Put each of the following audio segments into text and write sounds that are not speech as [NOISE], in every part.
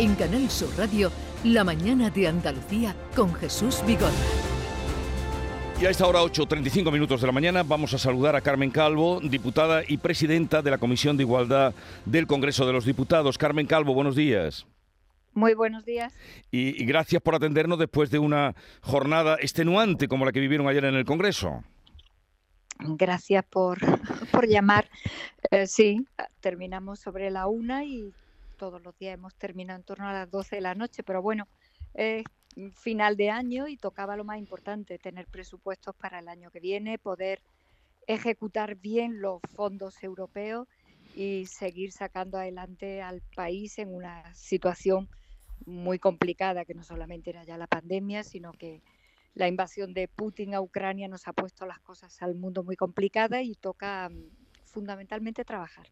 En Canal Sur Radio, La mañana de Andalucía con Jesús Vigorra. Y a esta hora, 8.35 minutos de la mañana, vamos a saludar a Carmen Calvo, diputada y presidenta de la Comisión de Igualdad del Congreso de los Diputados. Carmen Calvo, buenos días. Muy buenos días. Y, gracias por atendernos después de una jornada extenuante como la que vivieron ayer en el Congreso. Gracias por, [LAUGHS] por llamar. Eh, sí, terminamos sobre la una y todos los días hemos terminado en torno a las 12 de la noche, pero bueno, es final de año y tocaba lo más importante, tener presupuestos para el año que viene, poder ejecutar bien los fondos europeos y seguir sacando adelante al país en una situación muy complicada, que no solamente era ya la pandemia, sino que la invasión de Putin a Ucrania nos ha puesto las cosas al mundo muy complicadas y toca mm, fundamentalmente trabajar.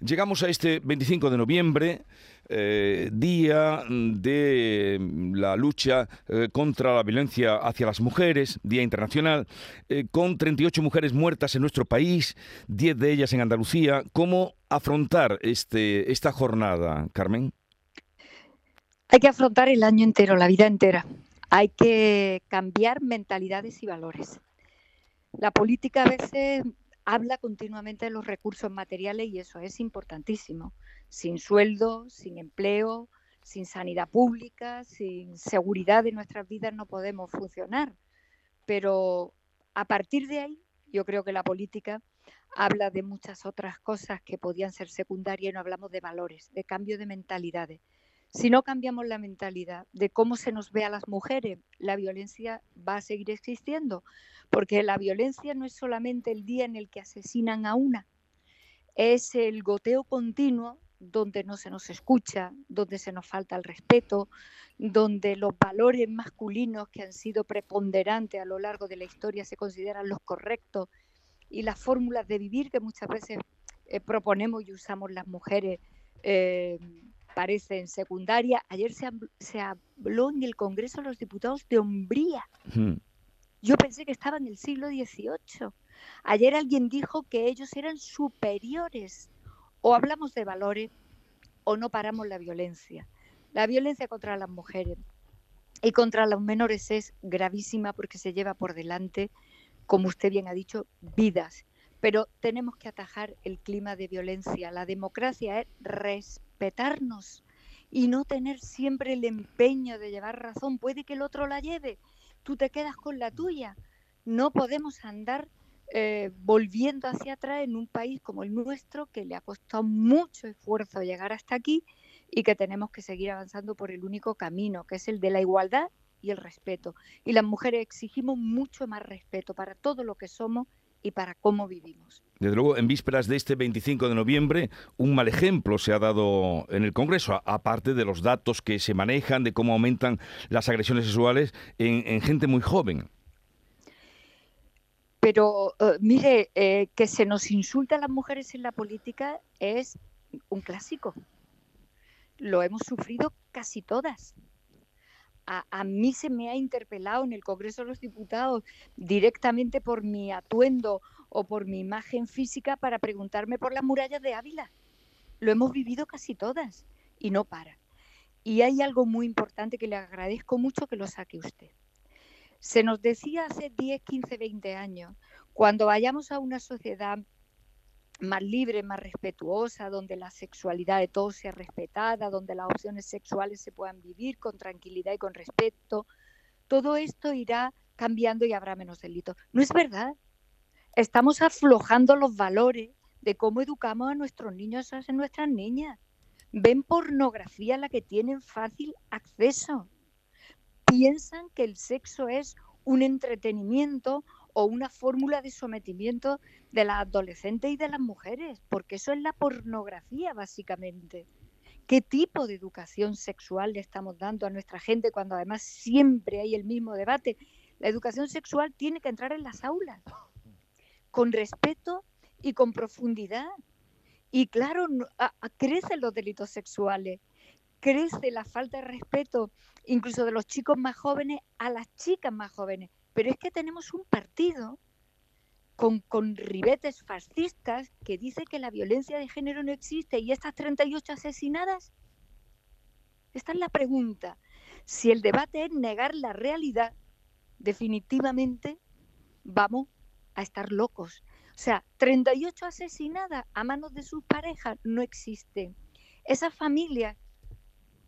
Llegamos a este 25 de noviembre, eh, día de la lucha eh, contra la violencia hacia las mujeres, Día Internacional, eh, con 38 mujeres muertas en nuestro país, 10 de ellas en Andalucía. ¿Cómo afrontar este, esta jornada, Carmen? Hay que afrontar el año entero, la vida entera. Hay que cambiar mentalidades y valores. La política a veces habla continuamente de los recursos materiales y eso es importantísimo. Sin sueldo, sin empleo, sin sanidad pública, sin seguridad de nuestras vidas no podemos funcionar. Pero a partir de ahí, yo creo que la política habla de muchas otras cosas que podían ser secundarias y no hablamos de valores, de cambio de mentalidades. Si no cambiamos la mentalidad de cómo se nos ve a las mujeres, la violencia va a seguir existiendo, porque la violencia no es solamente el día en el que asesinan a una, es el goteo continuo donde no se nos escucha, donde se nos falta el respeto, donde los valores masculinos que han sido preponderantes a lo largo de la historia se consideran los correctos y las fórmulas de vivir que muchas veces eh, proponemos y usamos las mujeres eh, parece en secundaria. Ayer se, habló en el Congreso de los Diputados de hombría. Yo pensé que estaba en el siglo XVIII. Ayer alguien dijo que ellos eran superiores. O hablamos de valores o no paramos la violencia. La violencia contra las mujeres y contra los menores es gravísima porque se lleva por delante, como usted bien ha dicho, vidas. Pero tenemos que atajar el clima de violencia. La democracia es respeto respetarnos y no tener siempre el empeño de llevar razón. Puede que el otro la lleve, tú te quedas con la tuya. No podemos andar eh, volviendo hacia atrás en un país como el nuestro, que le ha costado mucho esfuerzo llegar hasta aquí y que tenemos que seguir avanzando por el único camino, que es el de la igualdad y el respeto. Y las mujeres exigimos mucho más respeto para todo lo que somos y para cómo vivimos. Desde luego, en vísperas de este 25 de noviembre, un mal ejemplo se ha dado en el Congreso, aparte de los datos que se manejan de cómo aumentan las agresiones sexuales en, gente muy joven. Pero eh, mire, eh, que se nos insulta a las mujeres en la política es un clásico. Lo hemos sufrido casi todas a, mí se me ha interpelado en el Congreso de los Diputados directamente por mi atuendo o por mi imagen física para preguntarme por las murallas de Ávila. Lo hemos vivido casi todas y no para. Y hay algo muy importante que le agradezco mucho que lo saque usted. Se nos decía hace 10, 15, 20 años, cuando vayamos a una sociedad más libre, más respetuosa, donde la sexualidad de todos sea respetada, donde las opciones sexuales se puedan vivir con tranquilidad y con respeto. Todo esto irá cambiando y habrá menos delitos. No es verdad. Estamos aflojando los valores de cómo educamos a nuestros niños a nuestras niñas. Ven pornografía a la que tienen fácil acceso. Piensan que el sexo es un entretenimiento o una fórmula de sometimiento de las adolescentes y de las mujeres, porque eso es la pornografía básicamente. ¿Qué tipo de educación sexual le estamos dando a nuestra gente cuando además siempre hay el mismo debate? La educación sexual tiene que entrar en las aulas, con respeto y con profundidad. Y claro, crecen los delitos sexuales, crece la falta de respeto incluso de los chicos más jóvenes a las chicas más jóvenes. Pero es que tenemos un partido con, con, ribetes fascistas que dice que la violencia de género no existe y estas 38 asesinadas, Esta es la pregunta. Si el debate es negar la realidad, definitivamente vamos a estar locos. O sea, 38 asesinadas a manos de sus parejas no existen. Esas familias,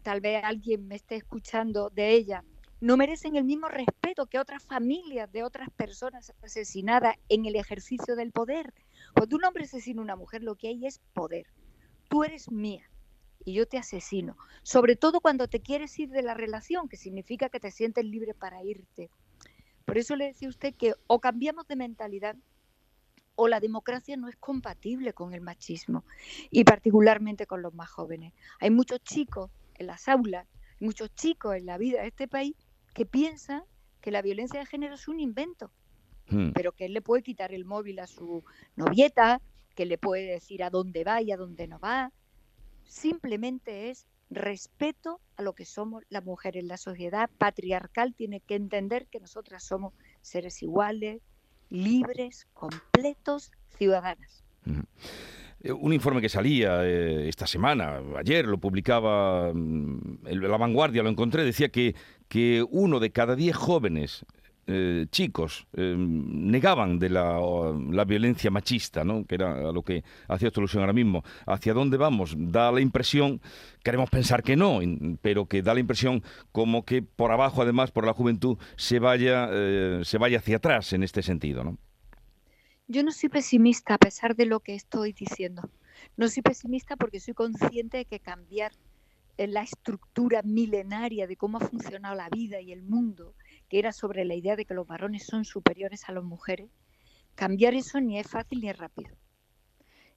tal vez alguien me esté escuchando de ellas, no merecen el mismo respeto que otras familias de otras personas asesinadas en el ejercicio del poder. Cuando un hombre asesina a una mujer, lo que hay es poder. Tú eres mía y yo te asesino. Sobre todo cuando te quieres ir de la relación, que significa que te sientes libre para irte. Por eso le decía a usted que o cambiamos de mentalidad o la democracia no es compatible con el machismo y particularmente con los más jóvenes. Hay muchos chicos en las aulas, muchos chicos en la vida de este país que piensan que la violencia de género es un invento, hmm. pero que él le puede quitar el móvil a su novieta, que le puede decir a dónde va y a dónde no va. Simplemente es respeto a lo que somos las mujeres. La sociedad patriarcal tiene que entender que nosotras somos seres iguales, libres, completos, ciudadanas. Un informe que salía eh, esta semana, ayer lo publicaba mm, La Vanguardia, lo encontré, decía que, que uno de cada diez jóvenes eh, chicos negaban de la, la, violencia machista, ¿no? que era a lo que hacía esta alusión ahora mismo. ¿Hacia dónde vamos? Da la impresión, queremos pensar que no, pero que da la impresión como que por abajo, además, por la juventud, se vaya, se vaya hacia atrás en este sentido. ¿no? Yo no soy pesimista a pesar de lo que estoy diciendo. No soy pesimista porque soy consciente de que cambiar eh, la estructura milenaria de cómo ha funcionado la vida y el mundo, que era sobre la idea de que los varones son superiores a las mujeres, cambiar eso ni es fácil ni es rápido.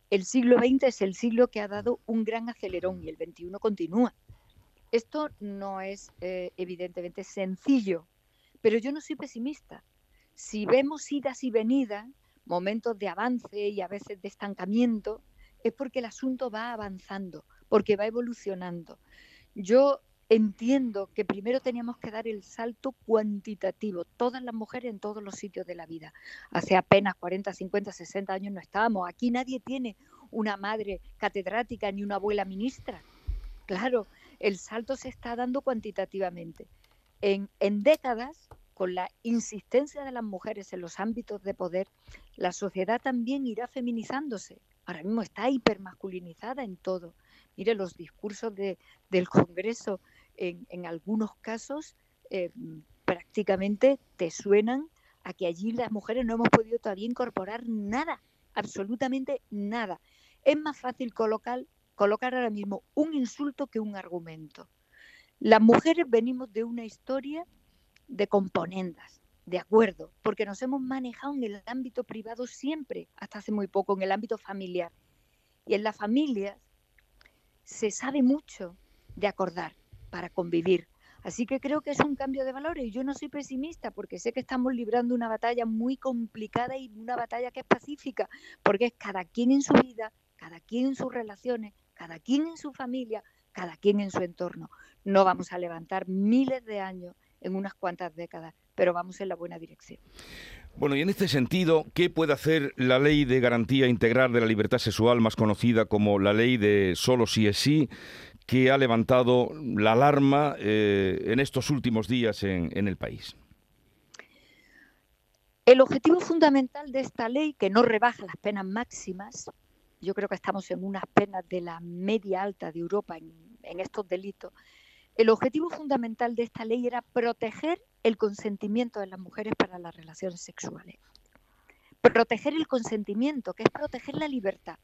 El siglo XX es el siglo que ha dado un gran acelerón y el XXI continúa. Esto no es eh, evidentemente sencillo, pero yo no soy pesimista. Si vemos idas y venidas, momentos de avance y a veces de estancamiento, es porque el asunto va avanzando, porque va evolucionando. Yo entiendo que primero teníamos que dar el salto cuantitativo, todas las mujeres en todos los sitios de la vida. Hace apenas 40, 50, 60 años no estábamos. Aquí nadie tiene una madre catedrática ni una abuela ministra. Claro, el salto se está dando cuantitativamente. En, en décadas con la insistencia de las mujeres en los ámbitos de poder, la sociedad también irá feminizándose. Ahora mismo está hipermasculinizada en todo. Mire, los discursos de, del Congreso en, algunos casos eh, prácticamente te suenan a que allí las mujeres no hemos podido todavía incorporar nada, absolutamente nada. Es más fácil colocar, colocar ahora mismo un insulto que un argumento. Las mujeres venimos de una historia de componendas, de acuerdo, porque nos hemos manejado en el ámbito privado siempre, hasta hace muy poco, en el ámbito familiar. Y en las familias se sabe mucho de acordar para convivir. Así que creo que es un cambio de valores. Yo no soy pesimista porque sé que estamos librando una batalla muy complicada y una batalla que es pacífica, porque es cada quien en su vida, cada quien en sus relaciones, cada quien en su familia, cada quien en su entorno. No vamos a levantar miles de años en unas cuantas décadas, pero vamos en la buena dirección. Bueno, y en este sentido, ¿qué puede hacer la Ley de Garantía Integral de la Libertad Sexual, más conocida como la Ley de Solo si es sí, que ha levantado la alarma eh, en estos últimos días en, en el país? El objetivo fundamental de esta ley, que no rebaja las penas máximas, yo creo que estamos en unas penas de la media alta de Europa en, en estos delitos, el objetivo fundamental de esta ley era proteger el consentimiento de las mujeres para las relaciones sexuales. Proteger el consentimiento, que es proteger la libertad.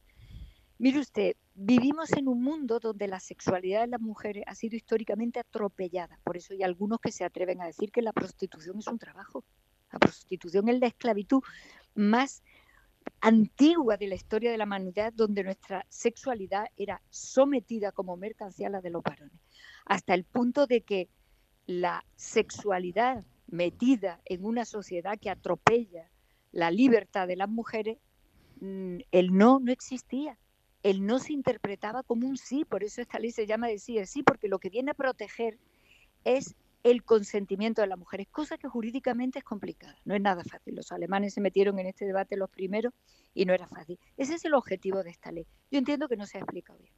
Mire usted, vivimos en un mundo donde la sexualidad de las mujeres ha sido históricamente atropellada. Por eso hay algunos que se atreven a decir que la prostitución es un trabajo. La prostitución es la esclavitud más antigua de la historia de la humanidad, donde nuestra sexualidad era sometida como mercancía a la de los varones hasta el punto de que la sexualidad metida en una sociedad que atropella la libertad de las mujeres, mm, el no no existía. El no se interpretaba como un sí, por eso esta ley se llama de sí sí, porque lo que viene a proteger es el consentimiento de las mujeres, cosa que jurídicamente es complicada, no es nada fácil. Los alemanes se metieron en este debate los primeros y no era fácil. Ese es el objetivo de esta ley. Yo entiendo que no se ha explicado bien.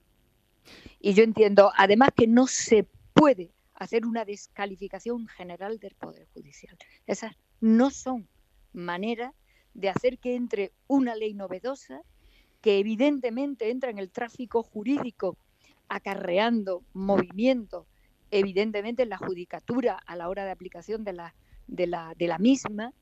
Y yo entiendo, además, que no se puede hacer una descalificación general del Poder Judicial. Esas no son maneras de hacer que entre una ley novedosa, que evidentemente entra en el tráfico jurídico, acarreando movimientos, evidentemente en la judicatura a la hora de aplicación de la, de la, de la misma,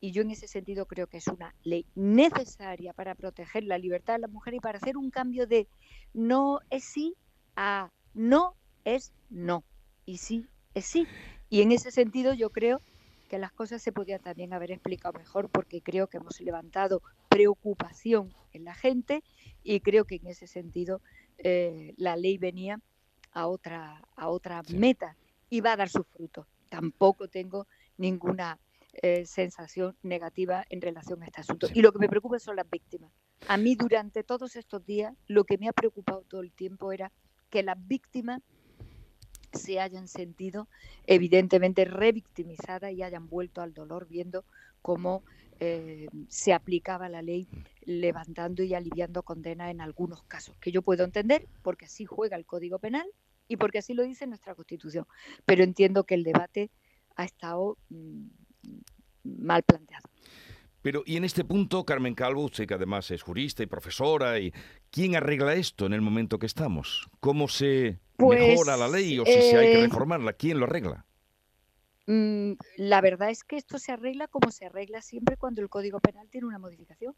y yo en ese sentido creo que es una ley necesaria para proteger la libertad de la mujer y para hacer un cambio de no es sí a no es no y sí es sí. Y en ese sentido yo creo que las cosas se podían también haber explicado mejor porque creo que hemos levantado preocupación en la gente y creo que en ese sentido eh, la ley venía a otra, a otra meta y va a dar su fruto. Tampoco tengo ninguna eh, sensación negativa en relación a este asunto. Y lo que me preocupa son las víctimas. A mí durante todos estos días lo que me ha preocupado todo el tiempo era que las víctimas se hayan sentido evidentemente revictimizadas y hayan vuelto al dolor viendo cómo eh, se aplicaba la ley levantando y aliviando condenas en algunos casos, que yo puedo entender porque así juega el Código Penal y porque así lo dice nuestra Constitución. Pero entiendo que el debate ha estado mm, mal planteado. Pero, y en este punto, Carmen Calvo, usted que además es jurista y profesora, y ¿quién arregla esto en el momento que estamos? ¿Cómo se pues, mejora la ley o si se hay que eh, reformarla? ¿Quién lo arregla? Mm, la verdad es que esto se arregla como se arregla siempre cuando el Código Penal tiene una modificación.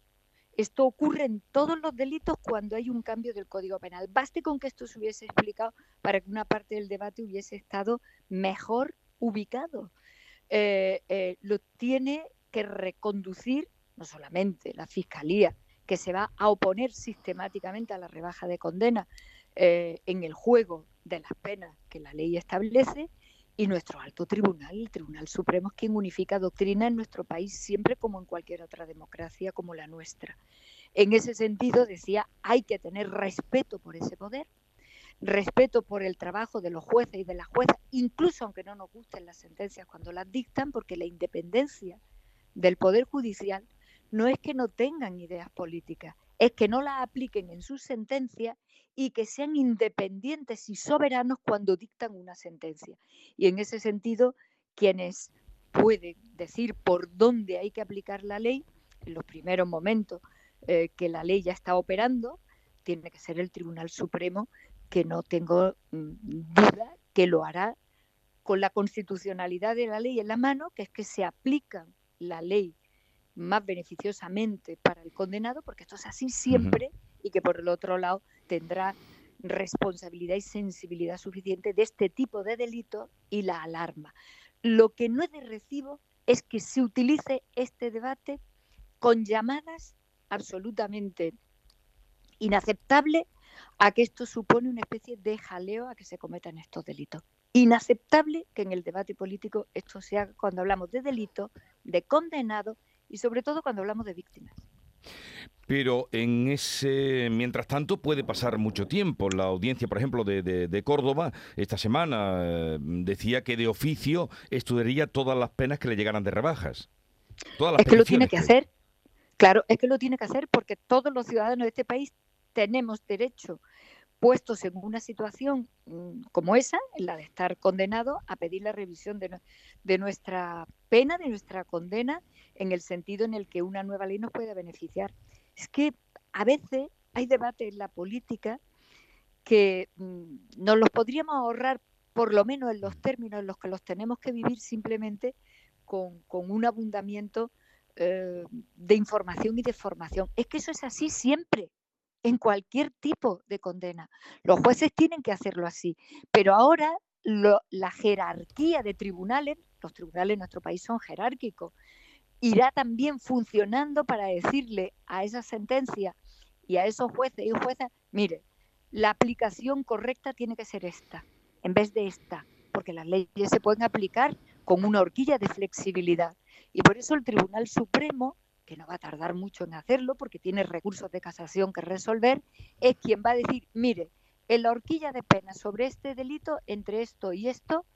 Esto ocurre en todos los delitos cuando hay un cambio del Código Penal. Baste con que esto se hubiese explicado para que una parte del debate hubiese estado mejor ubicado. Eh, eh, lo tiene que reconducir no solamente la Fiscalía, que se va a oponer sistemáticamente a la rebaja de condena eh, en el juego de las penas que la ley establece, y nuestro alto tribunal, el Tribunal Supremo, es quien unifica doctrina en nuestro país siempre como en cualquier otra democracia como la nuestra. En ese sentido, decía, hay que tener respeto por ese poder, respeto por el trabajo de los jueces y de las juezas, incluso aunque no nos gusten las sentencias cuando las dictan, porque la independencia del Poder Judicial no es que no tengan ideas políticas, es que no las apliquen en sus sentencias y que sean independientes y soberanos cuando dictan una sentencia. Y en ese sentido, quienes pueden decir por dónde hay que aplicar la ley, en los primeros momentos eh, que la ley ya está operando, tiene que ser el Tribunal Supremo que no tengo mm, duda que lo hará con la constitucionalidad de la ley en la mano, que es que se aplica la ley más beneficiosamente para el condenado, porque esto es así siempre, y que por el otro lado tendrá responsabilidad y sensibilidad suficiente de este tipo de delito y la alarma. Lo que no es de recibo es que se utilice este debate con llamadas absolutamente inaceptables a que esto supone una especie de jaleo a que se cometan estos delitos. Inaceptable que en el debate político esto sea cuando hablamos de delito, de condenado y sobre todo cuando hablamos de víctimas. Pero en ese, mientras tanto, puede pasar mucho tiempo. La audiencia, por ejemplo, de, Córdoba, esta semana eh, decía que de oficio estudiaría todas las penas que le llegaran de rebajas. es que lo tiene que hacer. Claro, es que lo tiene que hacer porque todos los ciudadanos de este país tenemos derecho, puestos en una situación mm, como esa, en la de estar condenado, a pedir la revisión de, de, nuestra pena, de nuestra condena, en el sentido en el que una nueva ley nos pueda beneficiar. Es que a veces hay debate en la política que mm, nos los podríamos ahorrar, por lo menos en los términos en los que los tenemos que vivir simplemente con, con un abundamiento eh, de información y de formación. Es que eso es así siempre en cualquier tipo de condena. Los jueces tienen que hacerlo así, pero ahora la jerarquía de tribunales, los tribunales en nuestro país son jerárquicos, irá también funcionando para decirle a esa sentencia y a esos jueces y juezas, mire, la aplicación correcta tiene que ser esta, en vez de esta, porque las leyes se pueden aplicar con una horquilla de flexibilidad. Y por eso el Tribunal Supremo que no va a tardar mucho en hacerlo porque tiene recursos de casación que resolver, es quien va a decir, mire, en la horquilla de pena sobre este delito, entre esto y esto,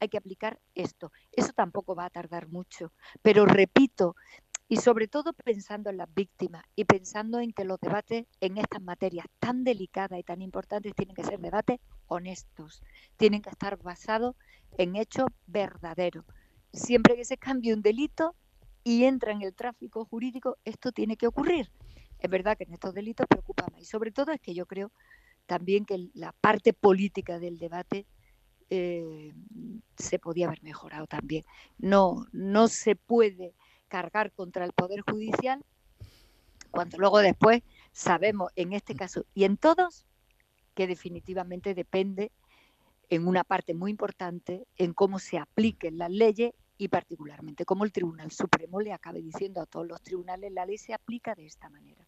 hay que aplicar esto. Eso tampoco va a tardar mucho. Pero repito, y sobre todo pensando en las víctimas y pensando en que los debates en estas materias tan delicadas y tan importantes tienen que ser debates honestos, tienen que estar basados en hechos verdaderos. Siempre que se cambie un delito y entra en el tráfico jurídico, esto tiene que ocurrir. Es verdad que en estos delitos preocupa más y sobre todo es que yo creo también que la parte política del debate eh, se podía haber mejorado también. No, no se puede cargar contra el Poder Judicial cuando luego después sabemos en este caso y en todos que definitivamente depende en una parte muy importante en cómo se apliquen las leyes y particularmente cómo el Tribunal Supremo le acabe diciendo a todos los tribunales la ley se aplica de esta manera.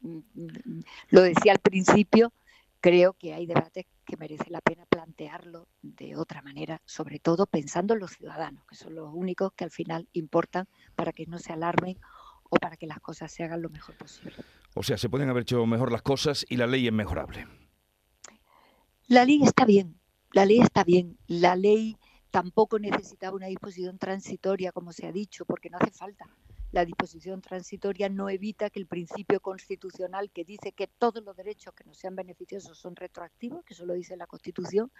Mm, mm, lo decía al principio, creo que hay debates que merece la pena plantearlo de otra manera, sobre todo pensando en los ciudadanos, que son los únicos que al final importan para que no se alarmen o para que las cosas se hagan lo mejor posible. O sea, se pueden haber hecho mejor las cosas y la ley es mejorable. La ley está bien, la ley está bien, la ley tampoco necesitaba una disposición transitoria, como se ha dicho, porque no hace falta la disposición transitoria no evita que el principio constitucional que dice que todos los derechos que no sean beneficiosos son retroactivos, que eso lo dice la Constitución,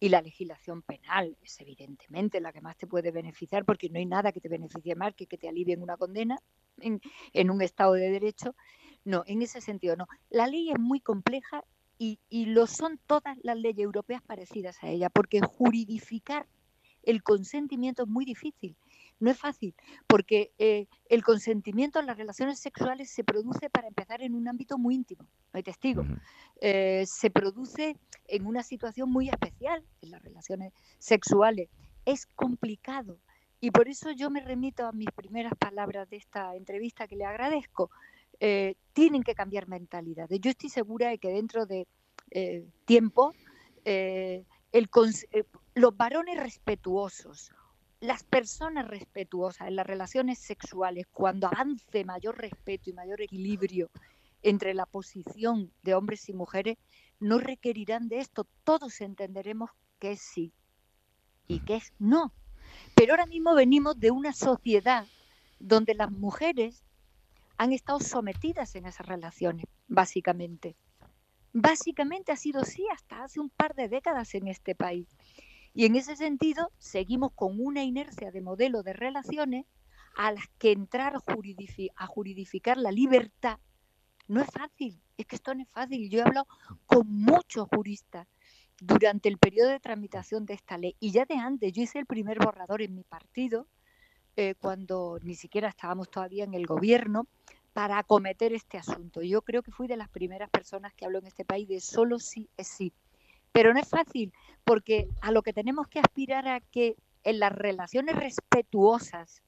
y la legislación penal es evidentemente la que más te puede beneficiar, porque no hay nada que te beneficie más que que te alivien una condena en, un Estado de Derecho. No, en ese sentido no. La ley es muy compleja y lo son todas las leyes europeas parecidas a ella, porque juridificar el consentimiento es muy difícil no es fácil, porque eh, el consentimiento en las relaciones sexuales se produce, para empezar, en un ámbito muy íntimo, no hay testigo. Eh, se produce en una situación muy especial en las relaciones sexuales. Es complicado. Y por eso yo me remito a mis primeras palabras de esta entrevista que le agradezco. Eh, tienen que cambiar mentalidades. Yo estoy segura de que dentro de tiempo el, los varones respetuosos, las personas respetuosas en las relaciones sexuales, cuando avance mayor respeto y mayor equilibrio entre la posición de hombres y mujeres, no requerirán de esto. Todos entenderemos que es sí y que es no. Pero ahora mismo venimos de una sociedad donde las mujeres han estado sometidas en esas relaciones, básicamente. Básicamente ha sido así hasta hace un par de décadas en este país. Y en ese sentido, seguimos con una inercia de modelo de relaciones a las que entrar a juridificar la libertad no es fácil. Es que esto no es fácil. Yo he hablado con muchos juristas durante el periodo de tramitación de esta ley y ya de antes. Yo hice el primer borrador en mi partido eh, cuando ni siquiera estábamos todavía en el gobierno para acometer este asunto. Yo creo que fui de las primeras personas que habló en este país de solo sí es sí. Pero no es fácil, porque a lo que tenemos que aspirar a que en las relaciones respetuosas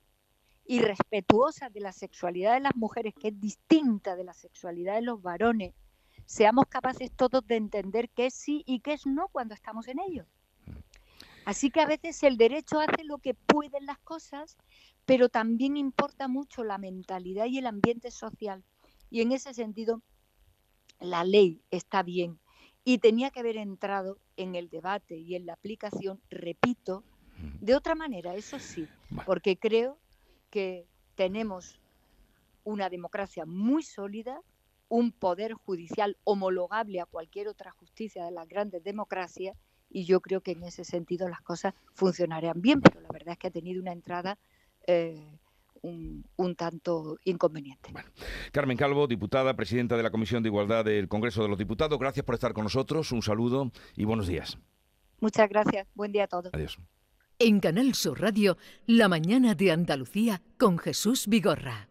y respetuosas de la sexualidad de las mujeres, que es distinta de la sexualidad de los varones, seamos capaces todos de entender qué es sí y qué es no cuando estamos en ello. Así que a veces el derecho hace lo que pueden las cosas, pero también importa mucho la mentalidad y el ambiente social. Y en ese sentido, la ley está bien, y tenía que haber entrado en el debate y en la aplicación, repito, de otra manera, eso sí, porque creo que tenemos una democracia muy sólida, un poder judicial homologable a cualquier otra justicia de las grandes democracias y yo creo que en ese sentido las cosas funcionarían bien, pero la verdad es que ha tenido una entrada eh, un, tanto inconveniente. Carmen Calvo, diputada, presidenta de la Comisión de Igualdad del Congreso de los Diputados, gracias por estar con nosotros, un saludo y buenos días. Muchas gracias, buen día a todos. Adiós. En Canal Sur Radio, La mañana de Andalucía con Jesús Vigorra.